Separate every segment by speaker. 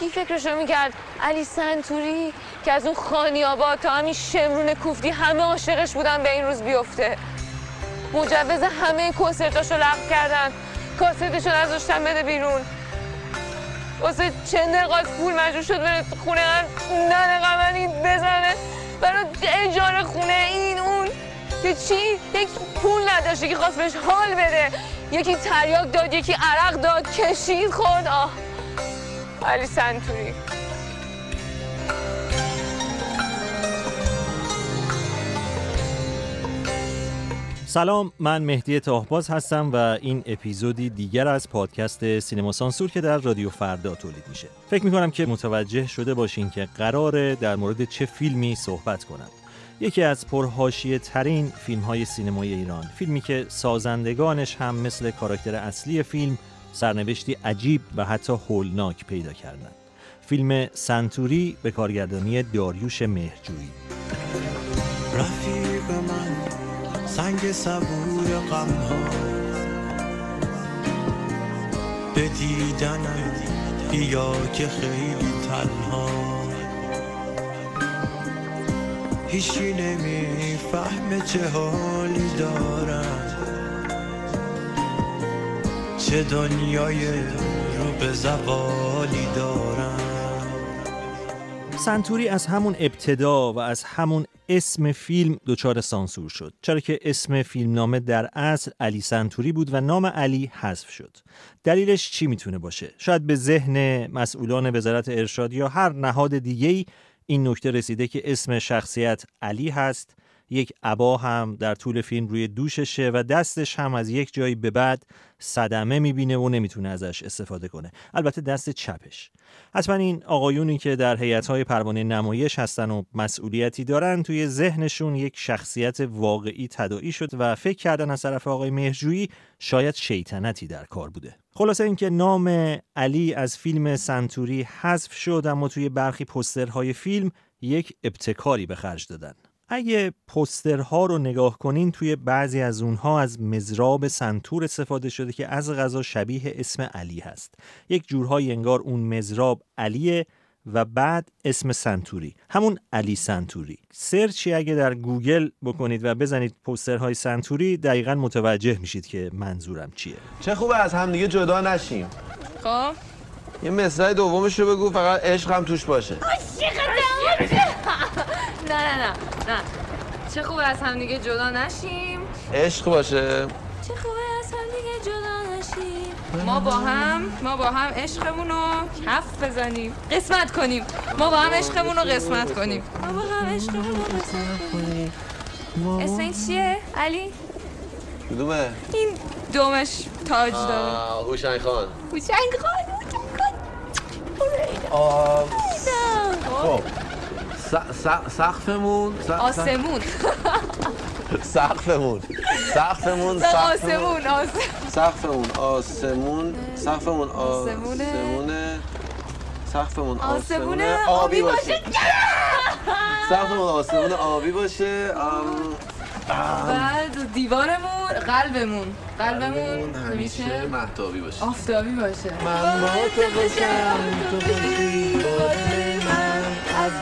Speaker 1: کی فکرشو می‌کرد؟ علی سنتوری که از اون خانی آباد تا همین شمرون کوفتی همه عاشقش بودن به این روز بیفته. مجوز همه کنسرتاشو لغو کردن. کاسرتشو نذاشتن بده بیرون. واسه چند دقیقه پول مجبور شد بره خونه ننه قمری بزنه. برای اجاره خونه این اون. که چی؟ یک پول نداشته که خواست بهش حال بده. یکی تریاک داد یکی عرق داد کشید خورد. آه. علی سنتوری
Speaker 2: سلام من مهدی تاهباز هستم و این اپیزودی دیگر از پادکست سینما سانسور که در رادیو فردا تولید میشه. فکر می‌کنم که متوجه شده باشین که قراره در مورد چه فیلمی صحبت کنم. یکی از پرهاشیه ترین فیلم های سینمای ایران فیلمی که سازندگانش هم مثل کاراکتر اصلی فیلم سرنوشتی عجیب و حتی هولناک پیدا کردن فیلم سنتوری به کارگردانی داریوش مهرجویی.
Speaker 3: رفیق من سنگ صبور غم ها به دیدنم بیا که خیلی تنها. هیچی نمی‌فهمه چه حالی دارم. چه دنیای رو به زوالی دارم.
Speaker 2: سنتوری از همون ابتدا و از همون اسم فیلم دچار سانسور شد چرا که اسم فیلمنامه در اصل علی سنتوری بود و نام علی حذف شد. دلیلش چی می‌تونه باشه؟ شاید به ذهن مسئولان وزارت ارشاد یا هر نهاد دیگه‌ای این نکته رسیده که اسم شخصیت علی هست. یک عبا هم در طول فیلم روی دوششه و دستش هم از یک جایی به بعد صدمه می‌بینه و نمی‌تونه ازش استفاده کنه. البته دست چپش. حتما این آقایونی که در هیئت‌های پروانه نمایش هستن و مسئولیتی دارن توی ذهنشون یک شخصیت واقعی تداعی شد و فکر کردن از طرف آقای مهرجویی شاید شیطنتی در کار بوده. خلاصه اینکه نام علی از فیلم سنتوری حذف شد اما توی برخی پسترهای فیلم یک ابتکاری به خرج دادن. اگه پسترها رو نگاه کنین توی بعضی از اونها از مزراب سنتور استفاده شده که از غذا شبیه اسم علی هست. یک جورهای انگار اون مزراب علیه و بعد اسم سنتوری. همون علی سنتوری. سرچی اگه در گوگل بکنید و بزنید پوسترهای سنتوری دقیقا متوجه میشید که منظورم چیه.
Speaker 4: چه خوبه از همدیگه جدا نشیم.
Speaker 1: خب.
Speaker 4: یه مصرع دومش رو بگو فقط عشق هم توش باشه.
Speaker 1: نه نه نه نه. چه خوبه از هم دیگه جدا نشیم.
Speaker 4: عشق باشه.
Speaker 1: چه خوبه از هم دیگه جدا نشیم. ما با هم ما با هم عشقمون رو کف بزنیم. قسمت کنیم. ما با هم عشقمون رو قسمت کنیم. ما با هم عشقمون رو قسمت کنیم. اسم این چیه؟ علی؟
Speaker 4: کدومه؟
Speaker 1: این دومش تاج داره.
Speaker 4: هوشنگ خان.
Speaker 1: هوشنگ خان هوشنگ خان.
Speaker 4: خب. سقفمون
Speaker 1: آسمون.
Speaker 4: سقفمون. سقفمون
Speaker 1: آسمون آسمون.
Speaker 4: سقفمون آسمون. سقفمون.
Speaker 1: آسمونه
Speaker 4: سقفمون
Speaker 1: آسمون آبی باشه.
Speaker 4: سقفمون آسمون آبی باشه.
Speaker 1: بعد دیوارمون قلبمون. قلبمون
Speaker 4: همیشه مهتابی باشه.
Speaker 1: آفتابی باشه.
Speaker 4: من با تو باشم. تو باشی. با من
Speaker 1: از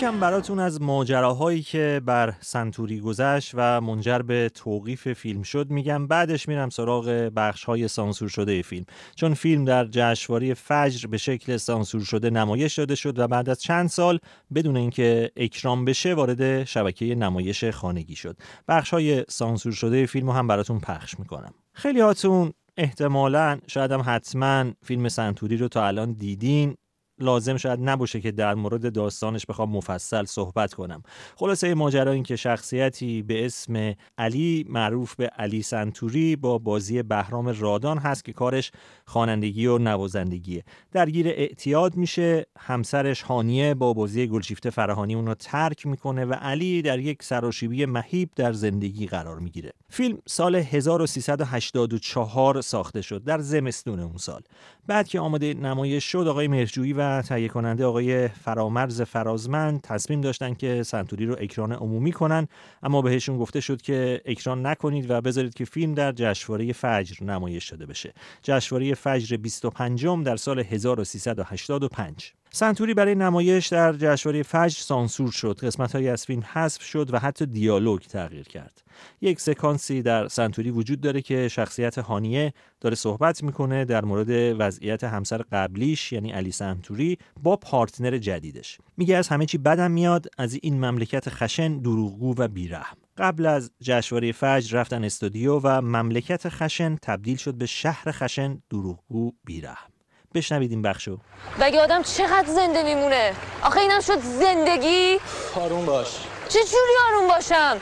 Speaker 2: یکم براتون از ماجراهایی که بر سنتوری گذشت و منجر به توقیف فیلم شد میگم. بعدش میرم سراغ بخش های سانسور شده فیلم. چون فیلم در جشنواره فجر به شکل سانسور شده نمایش داده شد و بعد از چند سال بدون اینکه اکرام بشه وارد شبکه نمایش خانگی شد. بخش های سانسور شده فیلم رو هم براتون پخش می‌کنم. خیلی هاتون احتمالا شاید هم حتما فیلم سنتوری رو تا الان دیدین. لازم شاید نباشه که در مورد داستانش بخوام مفصل صحبت کنم. خلاصه ماجرا این که شخصیتی به اسم علی معروف به علی سنتوری با بازی بهرام رادان هست که کارش خوانندگی و نوازندگیه. درگیر اعتیاد میشه همسرش هانیه با بازی گلشیفته فراهانی اون رو ترک می‌کنه و علی در یک سراشیبی مهیب در زندگی قرار می‌گیره. فیلم سال 1384 ساخته شد در زمستون اون سال. بعد که آماده نمایش شد آقای مهرجویی و تهیه کننده آقای فرامرز فرازمند تصمیم داشتن که سنتوری رو اکران عمومی کنن اما بهشون گفته شد که اکران نکنید و بذارید که فیلم در جشنواره فجر نمایش داده بشه. جشنواره فجر 25 در سال 1385 سنتوری برای نمایش در جشنواره فجر سانسور شد. قسمت از فیلم حذف شد و حتی دیالوگ تغییر کرد. یک سکانسی در سنتوری وجود داره که شخصیت هانیه داره صحبت می‌کنه در مورد وضعیت همسر قبلیش یعنی علی سنتوری با پارتنر جدیدش. میگه از همه چی بدم میاد از این مملکت خشن دروغگو و بیرحم. قبل از جشنواره فجر رفتن استودیو و مملکت خشن تبدیل شد به شهر خشن دروغگو بیرحم. بشنوید این بخشو.
Speaker 1: بگه آدم چقدر زنده میمونه؟ آخه اینم شد زندگی؟
Speaker 5: آروم باش.
Speaker 1: چه جوری آروم باشم؟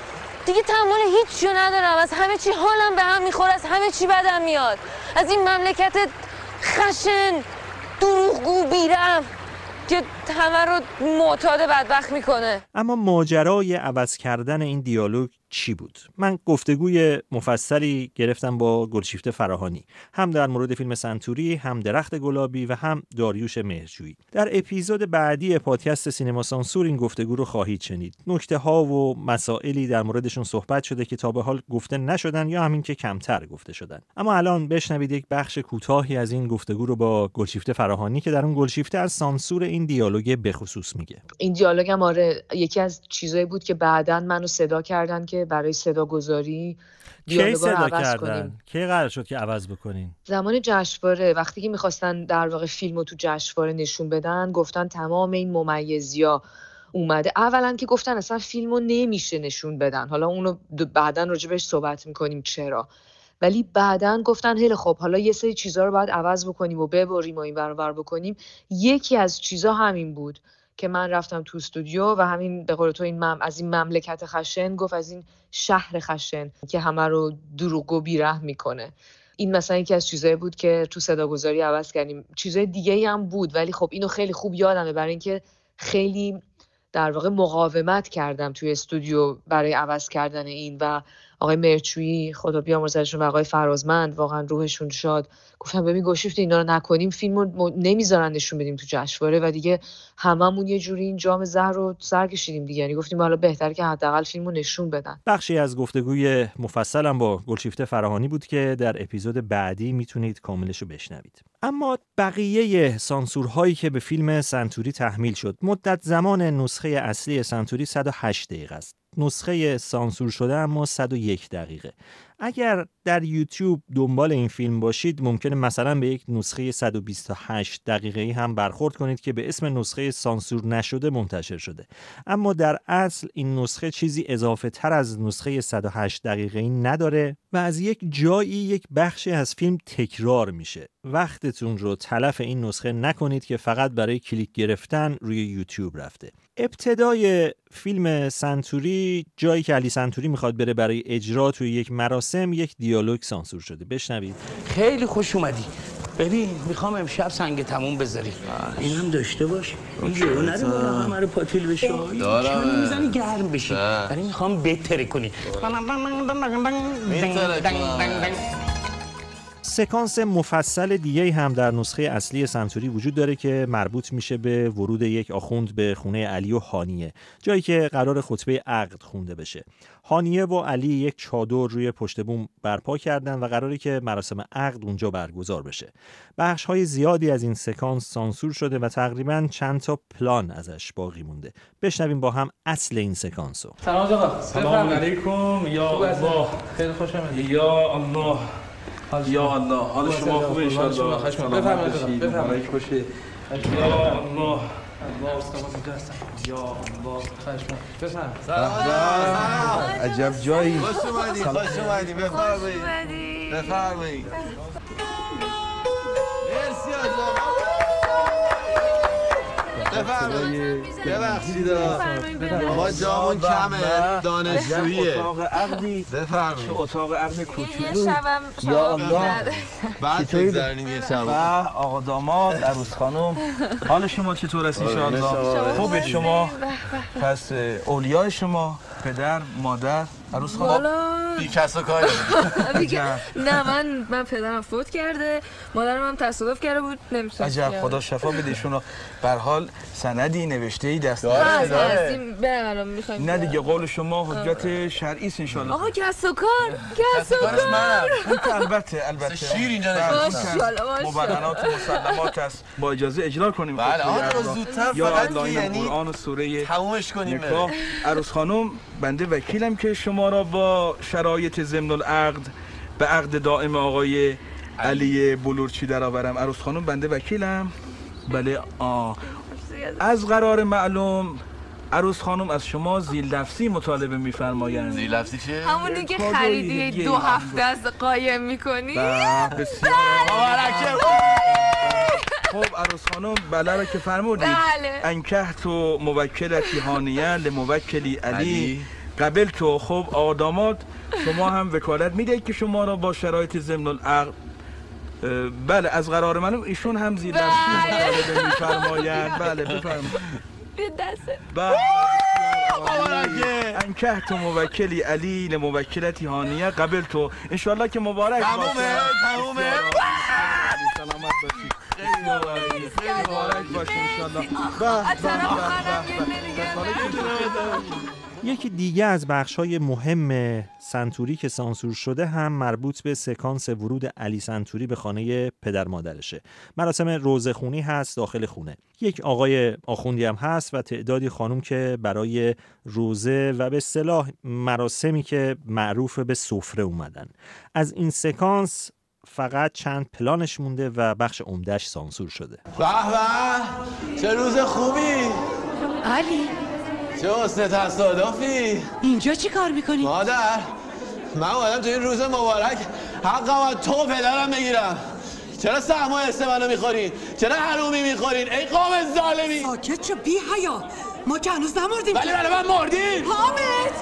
Speaker 1: دیگه تحمل هیچ جو ندارم. از همه چی حالم به هم می‌خوره از همه چی بدم میاد. از این مملکت خشن دروغگو بیرم که همه رو معتاد بدبخت می‌کنه.
Speaker 2: اما ماجرای عوض کردن این دیالوگ چی بود؟ من گفتگوی مفصلی گرفتم با گلشیفته فراهانی. هم در مورد فیلم سنتوری هم درخت گلابی و هم داریوش مهرجویی. در اپیزود بعدی پادکست سینما سانسور این گفتگو رو خواهید شنید. نکته ها و مسائلی در موردشون صحبت شده که تا به حال گفته نشدن یا همین که کمتر گفته شدن. اما الان بشنوید یک بخش کوتاهی از این گفتگو رو با گلشیفته فراهانی که در اون گلشیفته از سانسور این دیالوگ بخصوص میگه.
Speaker 6: این دیالوگ هم آره یکی از چیزایی بود که بعدا منو صدا کردن که برای صدا گذاری
Speaker 2: کی صدا کردن؟ کی قرار شد که عوض بکنین؟
Speaker 6: زمان جشنواره وقتی که می‌خواستن در واقع فیلم رو تو جشنواره نشون بدن گفتن تمام این ممیزیا اومده. اولا که گفتن اصلا فیلم رو نمیشه نشون بدن. حالا اونو بعدا راجبش صحبت می‌کنیم چرا. ولی بعدا گفتن هل خب حالا یه سری چیزها رو باید عوض بکنیم و ببریم و این برابر بکنیم. یکی از چیزها همین بود. که من رفتم تو استودیو و همین به قول تو این مم از این مملکت خشن گفت از این شهر خشن که همه رو دروغ و بیره می‌کنه. این مثلا یکی از چیزایی بود که تو صداگذاری عوض کردیم. چیزای دیگه هم بود ولی خب اینو خیلی خوب یادمه برای اینکه خیلی در واقع مقاومت کردم توی استودیو برای عوض کردن این و آقای مرچویی خدا بیامرزشون و آقای فرازمند واقعا روحشون شاد. گفتم ببین گوشیفت اینا رو نکنیم فیلم رو نمی‌ذارن نشون بدیم تو جشنواره و دیگه هممون یه جوری این جام زهر رو سر کشیدیم دیگه. یعنی گفتیم حالا بهتر که حداقل فیلم رو نشون بدن.
Speaker 2: بخشی از گفتگوی مفصلم با گلشیفته فراهانی بود که در اپیزود بعدی می‌تونید کاملش رو بشنوید. اما بقیه سانسورهایی که به فیلم سنتوری تحمیل شد مدت زمان نسخه اصلی سنتوری 108 دقیقه است. نسخه سانسور شده اما 101 دقیقه. اگر در یوتیوب دنبال این فیلم باشید ممکنه مثلا به یک نسخه 128 دقیقه هم برخورد کنید که به اسم نسخه سانسور نشده منتشر شده. اما در اصل این نسخه چیزی اضافه تر از نسخه 108 دقیقه ای نداره و از یک جایی یک بخشی از فیلم تکرار میشه. وقتتون رو تلف این نسخه نکنید که فقط برای کلیک گرفتن روی یوتیوب رفته. ابتدای فیلم سنتوری جایی که علی سنتوری می‌خواد بره برای اجرا توی یک مراسم یک دیالوگ سانسور شده. بشنوید.
Speaker 5: خیلی خوش اومدی. ببین می‌خوام امشب سنگ تموم بذاری. این هم داشته باش. این جلو نره بالا همه رو پاتیل بشه. دارم. می‌زنی گرم بشی؟ ولی می‌خوام بهتره کنی.
Speaker 2: سکانس مفصل دیگه هم در نسخه اصلی سنتوری وجود داره که مربوط میشه به ورود یک آخوند به خونه علی و هانیه جایی که قرار خطبه عقد خونده بشه. هانیه و علی یک چادر روی پشت بوم برپا کردن و قراری که مراسم عقد اونجا برگزار بشه. بخش های زیادی از این سکانس سانسور شده و تقریبا چند تا پلان ازش باقی مونده. بشنویم با هم اصل این سکانس رو
Speaker 7: سلام آقا. سلام علیکم. یا الله. خیلی خوش آمدید. یا الله. یا الله حال شما خوبه ان شاء الله بفرمایید بفرمایید خوشی یا الله یا الله
Speaker 8: سلام عجب جایی.
Speaker 3: خوش اومدی خوش اومدی. بفرمایید. بفرمایید. مرسی از بفرمایید ببخشید. ما جامون کمه. دانشجوییه.
Speaker 8: اتاق عقدی.
Speaker 3: بفرمایید.
Speaker 8: اتاق عقد کوچولو. یا الله
Speaker 3: بعد بگذارنیم یه شب.
Speaker 8: و آقا داماد عروس خانم. حال شما چطور است ان الله خوبه شما؟ پس اولیای شما. پدر مادر عروس خانم.
Speaker 9: بی کس و کاری.
Speaker 1: نه من من پدرم فوت کرده. مادرم هم تصادف کرده بود. نمی‌تونم
Speaker 8: عجب خدا شفا بده ایشونو. به هر حال سندی نوشته ای دست
Speaker 1: می‌خوایم
Speaker 8: نه دیگه قول شما حجت شرعی است ان
Speaker 1: آقا کس و کار کس و کار.
Speaker 8: البته البته.
Speaker 9: شیر اینجا
Speaker 8: بله،
Speaker 9: نشسته.
Speaker 1: ماشاءالله.
Speaker 8: مبرهنات مسلمات است. با اجازه اجرا کنیم.
Speaker 9: بله،
Speaker 8: خطبه
Speaker 9: آقا،
Speaker 8: ارباب.
Speaker 9: زودتر فقط یعنی
Speaker 8: قرآن و سوره
Speaker 9: تمومش کنیم.
Speaker 8: عروس خانم بنده وکیلم که شما را با شرایط ضمن العقد به عقد دائم آقای علی بلورچی درآورم. عروس خانم بنده وکیلم. بله آه از قرار معلوم عروس خانم از شما زیل لفظی مطالبه میفرمایند.
Speaker 9: زیر لفظی؟
Speaker 1: همونی که
Speaker 8: کادوی
Speaker 1: خریدی
Speaker 8: دیگه.
Speaker 1: دو هفته از قایم می‌کنی.
Speaker 8: بله، بسیار.
Speaker 9: مبارکه.
Speaker 8: خب عروس خانم بله را که فرمودید.
Speaker 1: بله.
Speaker 8: انکه تو موکلتی هانیه لموکلی علی.
Speaker 9: علی.
Speaker 8: قبل تو. خب آقا داماد شما هم وکالت می‌دهید که شما را با شرایط ضمن العقد اه، بله از قرار من ایشون هم زیر
Speaker 1: بله.
Speaker 8: مطالبه میفرمایند بله بفرمایید.
Speaker 1: به دست.
Speaker 8: بله. انکه تو موکلی علی لموکلتی هانیه قبل تو. انشالله که مبارک
Speaker 9: تمومه
Speaker 8: باشه.
Speaker 9: تمومه.
Speaker 8: سلامت باشید. مبارک باشه انشالله
Speaker 2: یکی دیگه از بخش‌های مهم سنتوری که سانسور شده هم مربوط به سکانس ورود علی سنتوری به خانه پدر مادرشه. مراسم روزخونی هست داخل خونه. یک آقای آخوندی هم هست و تعدادی خانم که برای روزه و به اصطلاح مراسمی که معروف به سفره اومدن. از این سکانس فقط چند پلانش مونده و بخش عمدهش سانسور شده.
Speaker 9: به به چه روز خوبی؟
Speaker 4: علی.
Speaker 9: چه حسن تصادفی؟
Speaker 4: اینجا چی کار می‌کنی؟
Speaker 9: مادر من اومدم تو این روز مبارک حقم از تو و پدرم بگیرم. چرا سهمای حس منو می‌خورین چرا حرومی می‌خورین؟ ای قوم ظالمی!
Speaker 4: ساکت شو بی حیا. ما که هنوز نمردیم
Speaker 9: ولی برای من مردین!
Speaker 4: حامد!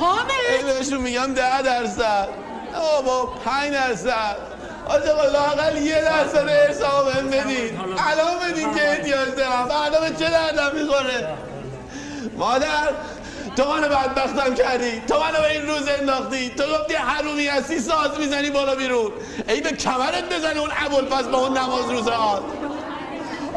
Speaker 4: حامد!
Speaker 9: ای بهشون میگم ده درصد. آه با پنج درصد آجا لاقل یه درصد حساب بهم بدین. الان بدین که احتیاج دارم. فردا به چه دردم می‌خوره؟ مادر تو منو بدبختم کردی. تو منو به این روز انداختی. تو گفتی حرومی هستی ساز می‌زنی بالا بیرون. ای به کمرت بزنه اون ابوالفضل با اون نماز روز آد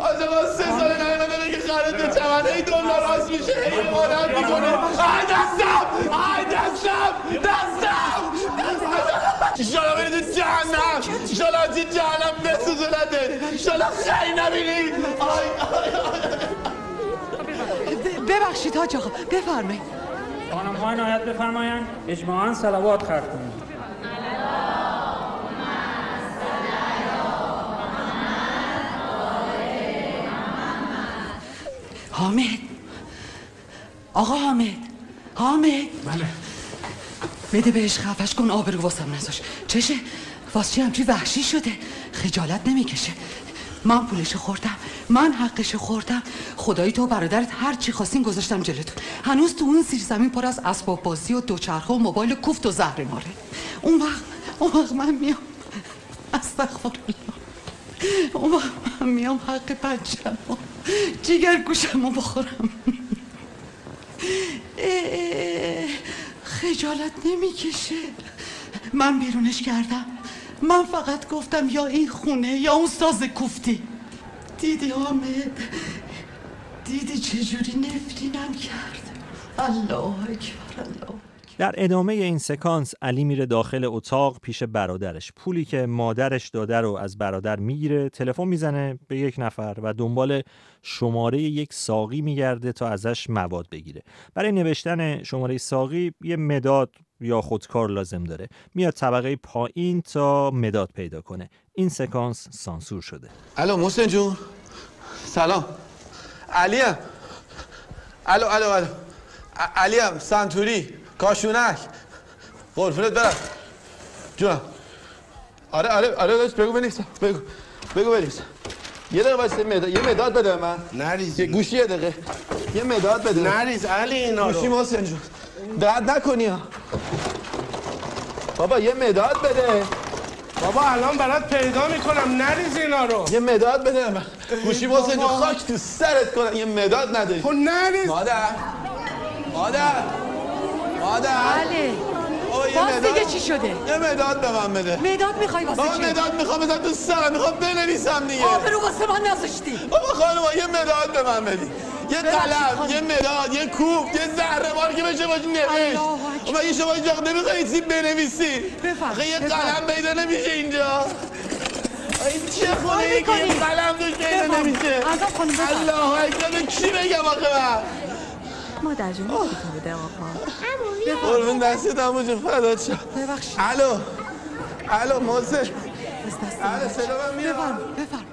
Speaker 9: آجا با سه سال نیومده که خرید به چمن. ای دلار راست میشه ای مادر می‌کنه. آی دستم! آی دستم! دستم! ایشالا بری تو جهنم. ایشالا تو جهنم بسوزونده. ایشالا خیلی نبینی. آی
Speaker 4: ببخشید حاج آقا بفرمایید.
Speaker 10: خانم های نهایت بفرمایند. اجماعا صلوات خرد کنید.
Speaker 4: حامد. آقا حامد. حامد.
Speaker 10: بله.
Speaker 4: بده بهش خفش کن آبرو واسم نذاش. چشه؟ واسه چی همچی وحشی شده؟ خجالت نمی‌کشه. من پولش خوردم. من حقش خوردم. خدایی تو برادرت هر چی خواستین گذاشتم جلوتون. هنوز تو اون زیر زمین پر از اسباب بازی و دوچرخه و موبایل کوفت و زهر ماره اون وقت اون وقت من میام. استغفرالله اون میام حق پنجم و جگر گوشم رو بخورم خجالت نمی‌کشه. من بیرونش کردم. من فقط گفتم یا این خونه یا اون ساز کوفتی. دیدی حامد؟ دیدی چجوری نفرینم کرد؟ الله اکبر الله.
Speaker 2: در ادامه این سکانس علی میره داخل اتاق پیش برادرش. پولی که مادرش داده رو از برادر می‌گیره تلفن می‌زنه به یک نفر و دنبال شماره یک ساقی میگرده تا ازش مواد بگیره. برای نوشتن شماره ساقی یه مداد یا خودکار لازم داره. میاد طبقه پایین تا مداد پیدا کنه. این سکانس سانسور شده.
Speaker 9: الو محسن جون. سلام. علیم الو الو الو. ع- علیم سنتوری. کاشونک قرفونت برم. جونم. آره آره آره داشت بگو بنویسم بگو. بگو بنویسم یه دقیقه واسه مداد یه مداد بده به من.
Speaker 11: نریز.
Speaker 9: یه گوشی یه دقیقه. یه مداد بده.
Speaker 11: نریز علی اینا
Speaker 9: گوشی
Speaker 11: رو
Speaker 9: محسن جون. درد نکنی ها. بابا یه مداد بده.
Speaker 11: بابا الان برات پیدا می‌کنم. نریز اینا رو.
Speaker 9: یه مداد بده من. گوشی محسن جون خاک تو سرت کنم. یه مداد نداری
Speaker 11: خب نریز.
Speaker 9: مادر. مادر. مادر
Speaker 4: بله.
Speaker 9: یه
Speaker 4: باز دیگه چی شده؟
Speaker 9: یه مداد به من بده.
Speaker 4: مداد می‌خوای واسه چی؟
Speaker 9: مداد می‌خوام بزن تو سرم می‌خوام بنویسم دیگه.
Speaker 4: آبرو واسه من نذاشتی.
Speaker 9: بابا خانم یه مداد به من بدی. یه قلم. یه مداد یه کوب یه زهره بار که بشه باش نوشت.
Speaker 4: اکبر.
Speaker 9: مگه شما اینجا نمیخوایی چیزی بنویسی؟ آخه یه. قلم پیدا نمیشه اینجا. این چه خونه؟ یه قلم پیدا
Speaker 4: بفرم.
Speaker 9: نمیشه؟
Speaker 4: عذاب خانم،.
Speaker 9: الله اکبر کی بگم آخه من؟
Speaker 12: مادر جون بده آقا
Speaker 9: قربون دستت هم جون فدات شم
Speaker 4: ببخشید.
Speaker 9: الو. الو محسن الو صدا من میاد.
Speaker 4: بفرم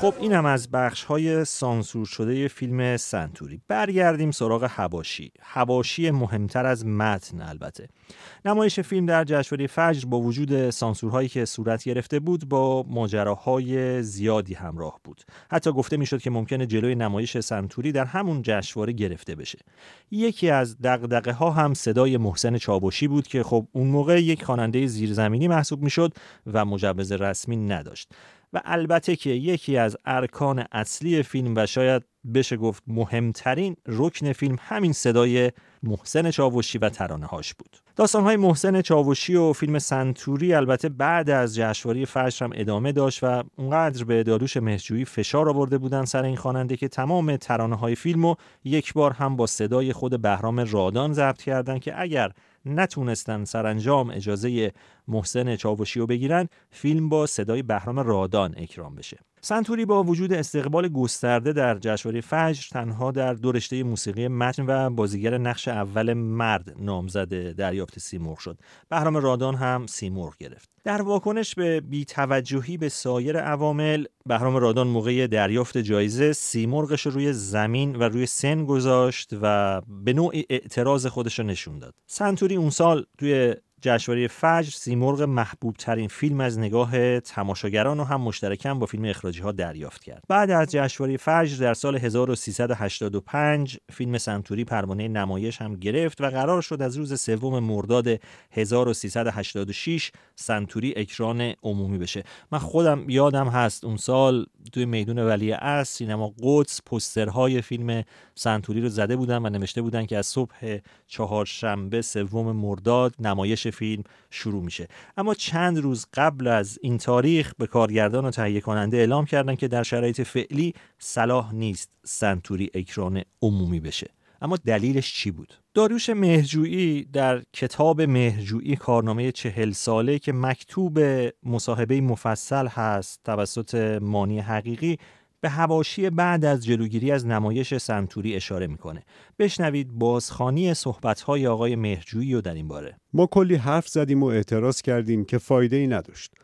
Speaker 2: خب اینم از بخش های سانسور شده فیلم سنتوری. برگردیم سراغ هواشی هواشی مهمتر از متن البته. نمایش فیلم در جشنواره فجر با وجود سانسورهایی که صورت گرفته بود با ماجراهای زیادی همراه بود. حتی گفته می‌شد که ممکنه جلوی نمایش سنتوری در همون جشنواره گرفته بشه. یکی از دغدغه ها هم صدای محسن چابوشی بود که خب اون موقع یک خواننده زیرزمینی محسوب می‌شد و مجوز رسمی نداشت. و البته که یکی از ارکان اصلی فیلم و شاید بشه گفت مهمترین رکن فیلم همین صدای محسن چاوشی و ترانه هاش بود. داستانهای محسن چاوشی و فیلم سنتوری البته بعد از جشنواره فجر هم ادامه داشت و اونقدر به داروش مهرجویی فشار آورده بودن سر این خواننده که تمام ترانه های فیلم رو یک بار هم با صدای خود بهرام رادان ضبط کردن که اگر نتونستن سرانجام اجازه محسن چاوشی رو بگیرن فیلم با صدای بهرام رادان اکرام بشه. سنتوری با وجود استقبال گسترده در جشنواره فجر تنها در دو رشته موسیقی متن و بازیگر نقش اول مرد نامزد دریافت سیمرغ شد. بهرام رادان هم سیمرغ گرفت. در واکنش به بیتوجهی به سایر عوامل بهرام رادان موقع دریافت جایزه سیمرغش رو روی زمین و روی سن گذاشت و به نوعی اعتراض خودش نشون داد. سنتوری اون سال توی جشنواره فجر سیمرغ محبوب ترین فیلم از نگاه تماشاگران و هم مشترکاً با فیلم اخراجی ها دریافت کرد. بعد از جشنواره فجر در سال 1385 فیلم سنتوری پروانه نمایش هم گرفت و قرار شد از روز سوم مرداد 1386 سنتوری اکران عمومی بشه. من خودم یادم هست اون سال توی میدون ولی عصر سینما قدس پوسترهای فیلم سنتوری رو زده بودن و نوشته بودن که از صبح چهارشنبه سوم مرداد نمایش فیلم شروع میشه اما چند روز قبل از این تاریخ به کارگردان و تهیه کننده اعلام کردن که در شرایط فعلی صلاح نیست سنتوری اکران عمومی بشه اما دلیلش چی بود؟ داریوش مهرجویی در کتاب مهرجویی کارنامه چهل ساله که مکتوب مصاحبه مفصل هست توسط مانی حقیقی به هواشی بعد از جلوگیری از نمایش سنتوری اشاره می‌کنه. بشنوید بازخانی صحبت‌های آقای مهرجویی رو در این باره.
Speaker 13: ما کلی حرف زدیم و اعتراض کردیم که فایده ای نداشت.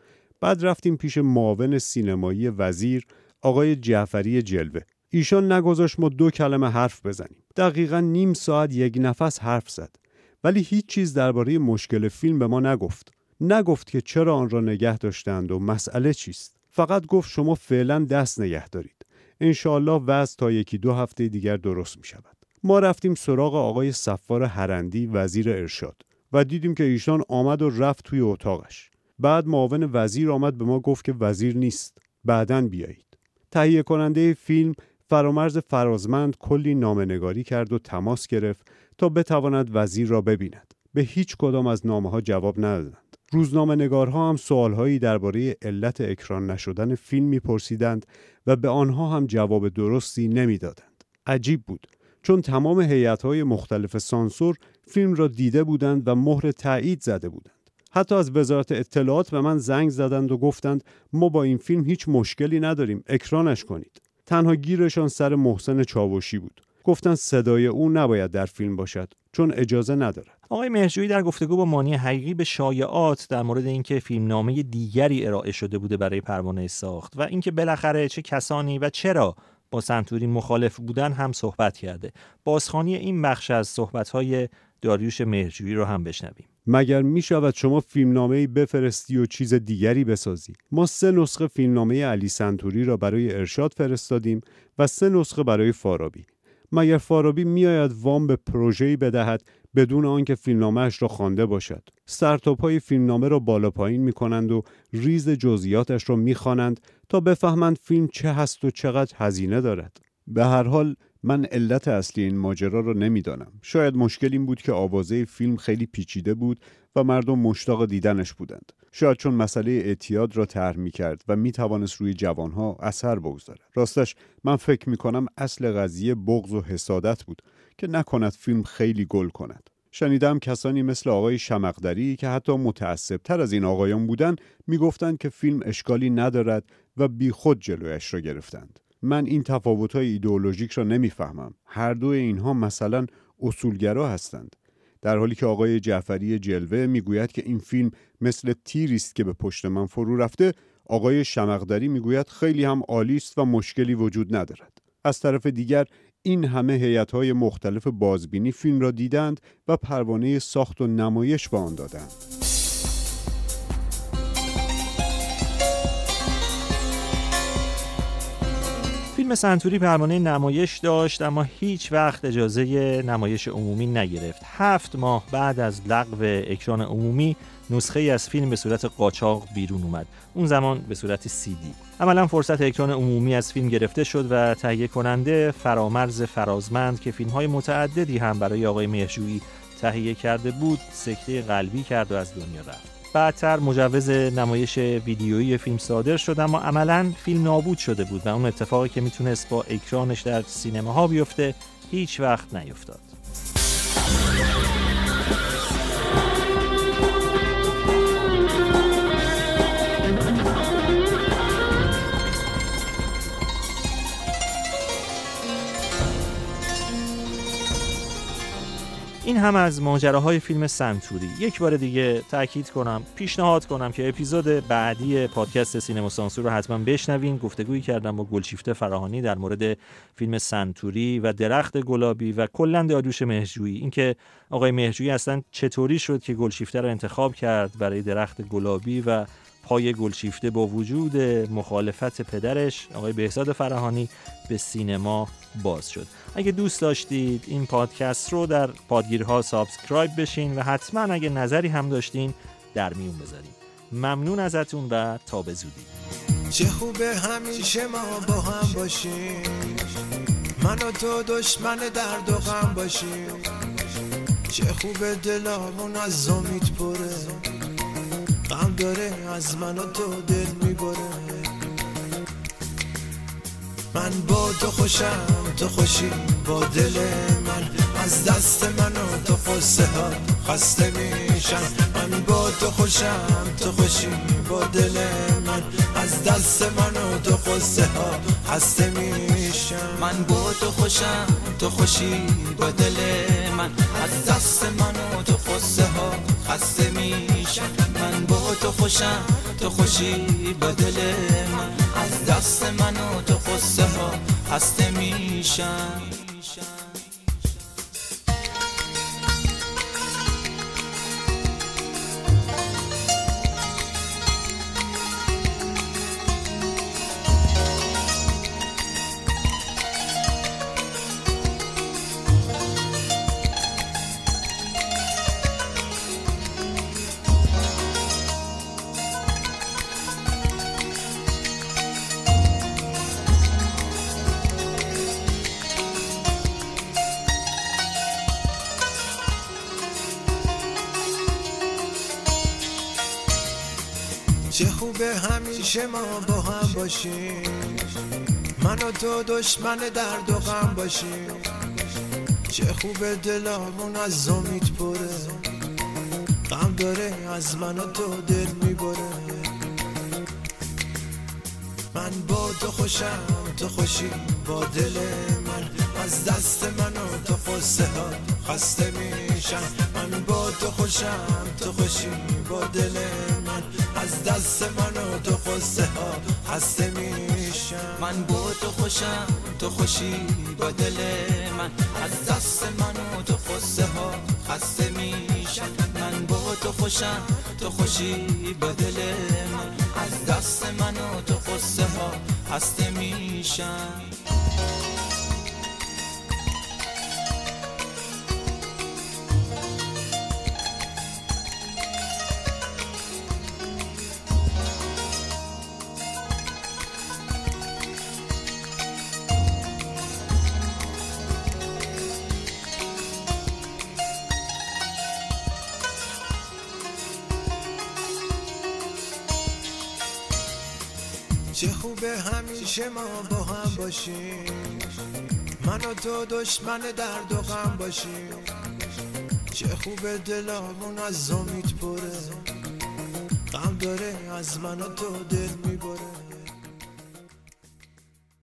Speaker 13: بعد رفتیم پیش معاون سینمایی وزیر آقای جعفری جلوه. ایشان نگذاشت ما دو کلمه حرف بزنیم. دقیقا نیم ساعت یک نفس حرف زد. ولی هیچ چیز درباره مشکل فیلم به ما نگفت. نگفت که چرا آن را نگه داشتند و مسئله چیست. فقط گفت شما فعلا دست نگه دارید. انشاالله وضع تا یکی دو هفته دیگر درست می شود. ما رفتیم سراغ آقای صفار هرندی وزیر ارشاد و دیدیم که ایشان آمد و رفت توی اتاقش. بعد معاون وزیر آمد به ما گفت که وزیر نیست. بعدا بیایید. تهیه کننده فیلم فرامرز فرازمند کلی نامنگاری کرد و تماس گرفت تا بتواند وزیر را ببیند. به هیچ کدام از نامه ها جواب ندادند. روزنامه نگارها هم سوالهایی درباره علت اکران نشدن فیلم میپرسیدند و به آنها هم جواب درستی نمی‌دادند. عجیب بود چون تمام هیئت‌های مختلف سانسور فیلم را دیده بودند و مهر تایید زده بودند. حتی از وزارت اطلاعات به من زنگ زدند و گفتند ما با این فیلم هیچ مشکلی نداریم اکرانش کنید. تنها گیرشان سر محسن چاوشی بود. گفتند صدای او نباید در فیلم باشد چون اجازه ندارد.
Speaker 2: آقای مهرجویی در گفتگو با مانی حقیقی به شایعات در مورد اینکه فیلمنامه دیگری ارائه شده بوده برای پروانه ساخت و اینکه بالاخره چه کسانی و چرا با سنتوری مخالف بودن هم صحبت کرده. بازخانی این بخش از صحبت‌های داریوش مهرجویی رو هم بشنویم.
Speaker 13: مگر می شود شما فیلمنامه بفرستی و چیز دیگری بسازی ما سه نسخه فیلمنامه علی سنتوری را برای ارشاد فرستادیم و سه نسخه برای فارابی مگر فارابی میآید وام به پروژه‌ای بدهد بدون آنکه فیلمنامهاش را خوانده باشد؟ سرتاپای فیلمنامه را بالا پایین می کنند و ریز جزئیاتش را می‌خوانند تا بفهمند فیلم چه هست و چقدر هزینه دارد. به هر حال من علت اصلی این ماجرا رو نمی‌دانم. شاید مشکل این بود که آوازه فیلم خیلی پیچیده بود و مردم مشتاق دیدنش بودند. شاید چون مسئله اعتیاد را طرح می کرد و می توانست روی جوانها اثر بگذارد. راستش من فکر می کنم اصل قضیه بغض و حسادت بود که نکند فیلم خیلی گل کند. شنیدم کسانی مثل آقای شمقدری که حتی متعصب تر از این آقایان بودند می‌گفتند که فیلم اشکالی ندارد و بیخود جلویش را گرفتند. من این تفاوت های ایدئولوژیک را نمی‌فهمم. هر دو اینها مثلا اصولگرا هستند. در حالی که آقای جعفری جلوه می‌گوید که این فیلم مثل تیری است که به پشت من فرو رفته آقای شمقدری می‌گوید خیلی هم عالی است و مشکلی وجود ندارد. از طرف دیگر این همه هیئت‌های مختلف بازبینی فیلم را دیدند و پروانه ساخت و نمایش به آن دادند.
Speaker 2: فیلم سنتوری پروانه نمایش داشت اما هیچ وقت اجازه نمایش عمومی نگرفت. هفت ماه بعد از لغو اکران عمومی نسخه ای از فیلم به صورت قاچاق بیرون اومد. اون زمان به صورت سی دی. عملا فرصت اکران عمومی از فیلم گرفته شد و تهیه کننده فرامرز فرازمند که فیلم های متعددی هم برای آقای مهرجویی تهیه کرده بود سکته قلبی کرد و از دنیا رفت. بعدتر مجوز نمایش ویدیویی فیلم صادر شد اما عملا فیلم نابود شده بود و اون اتفاقی که می‌تونست با اکرانش در سینماها بیفته هیچ وقت نیفتاد. هم از ماجراهای فیلم سنتوری. یک بار دیگه تاکید کنم پیشنهاد کنم که اپیزود بعدی پادکست سینما سانسور رو حتما بشنوین. گفتگویی کردم با گلشیفته فراهانی در مورد فیلم سنتوری و درخت گلابی و کلا داریوش مهرجویی اینکه آقای مهرجویی اصلا چطوری شد که گلشیفته رو انتخاب کرد برای درخت گلابی و پای گلشیفته با وجود مخالفت پدرش آقای بهزاد فراهانی به سینما باز شد. اگه دوست داشتید این پادکست رو در پادگیرها subscribe بشین و حتما اگه نظری هم داشتین در میون بذارین. ممنون ازتون و تا به زودی.
Speaker 3: چه خوبه همیشه ما با هم باشیم. من و تو دشمن درد و غم باشیم. چه خوبه دلامون از امید پره. غم داره از من و تو دل می‌بره. من با تو خوشم تو خوشی با دل من. از دست من و تو خسته ها خسته میشم. من با تو خوشم تو خوشی با دل من. از دست من و تو خسته ها خسته میشم.
Speaker 14: من با تو خوشم تو خوشی با دل من. از دست من و تو خسته ها خسته میشم. تو خوشم تو خوشی با دل من. از دست من و تو خسته ها خسته میشم.
Speaker 3: خوبه همیشه ما با هم باشیم. من و تو دشمن درد و غم باشیم. چه خوبه دلامون از امید پره. غم داره از من و تو دل می‌بره. من با تو خوشم تو خوشی با دل من. از دست من و تو خسته ها خسته میشم. من با تو خوشم تو خوشی با دل من. از دست من و تو خسته ها خسته میشم.
Speaker 14: من با تو خوشم تو خوشی با دل من. از دست من و تو خسته ها خسته میشم. من با تو خوشم تو خوشی با دل من. از دست من و تو خسته ها خسته میشم.
Speaker 3: همیشه ما با هم باشیم. من و تو دشمن درد و غم باشیم. چه خوبه دلامون از زمید پره. غم داره از من و تو دل می‌بره.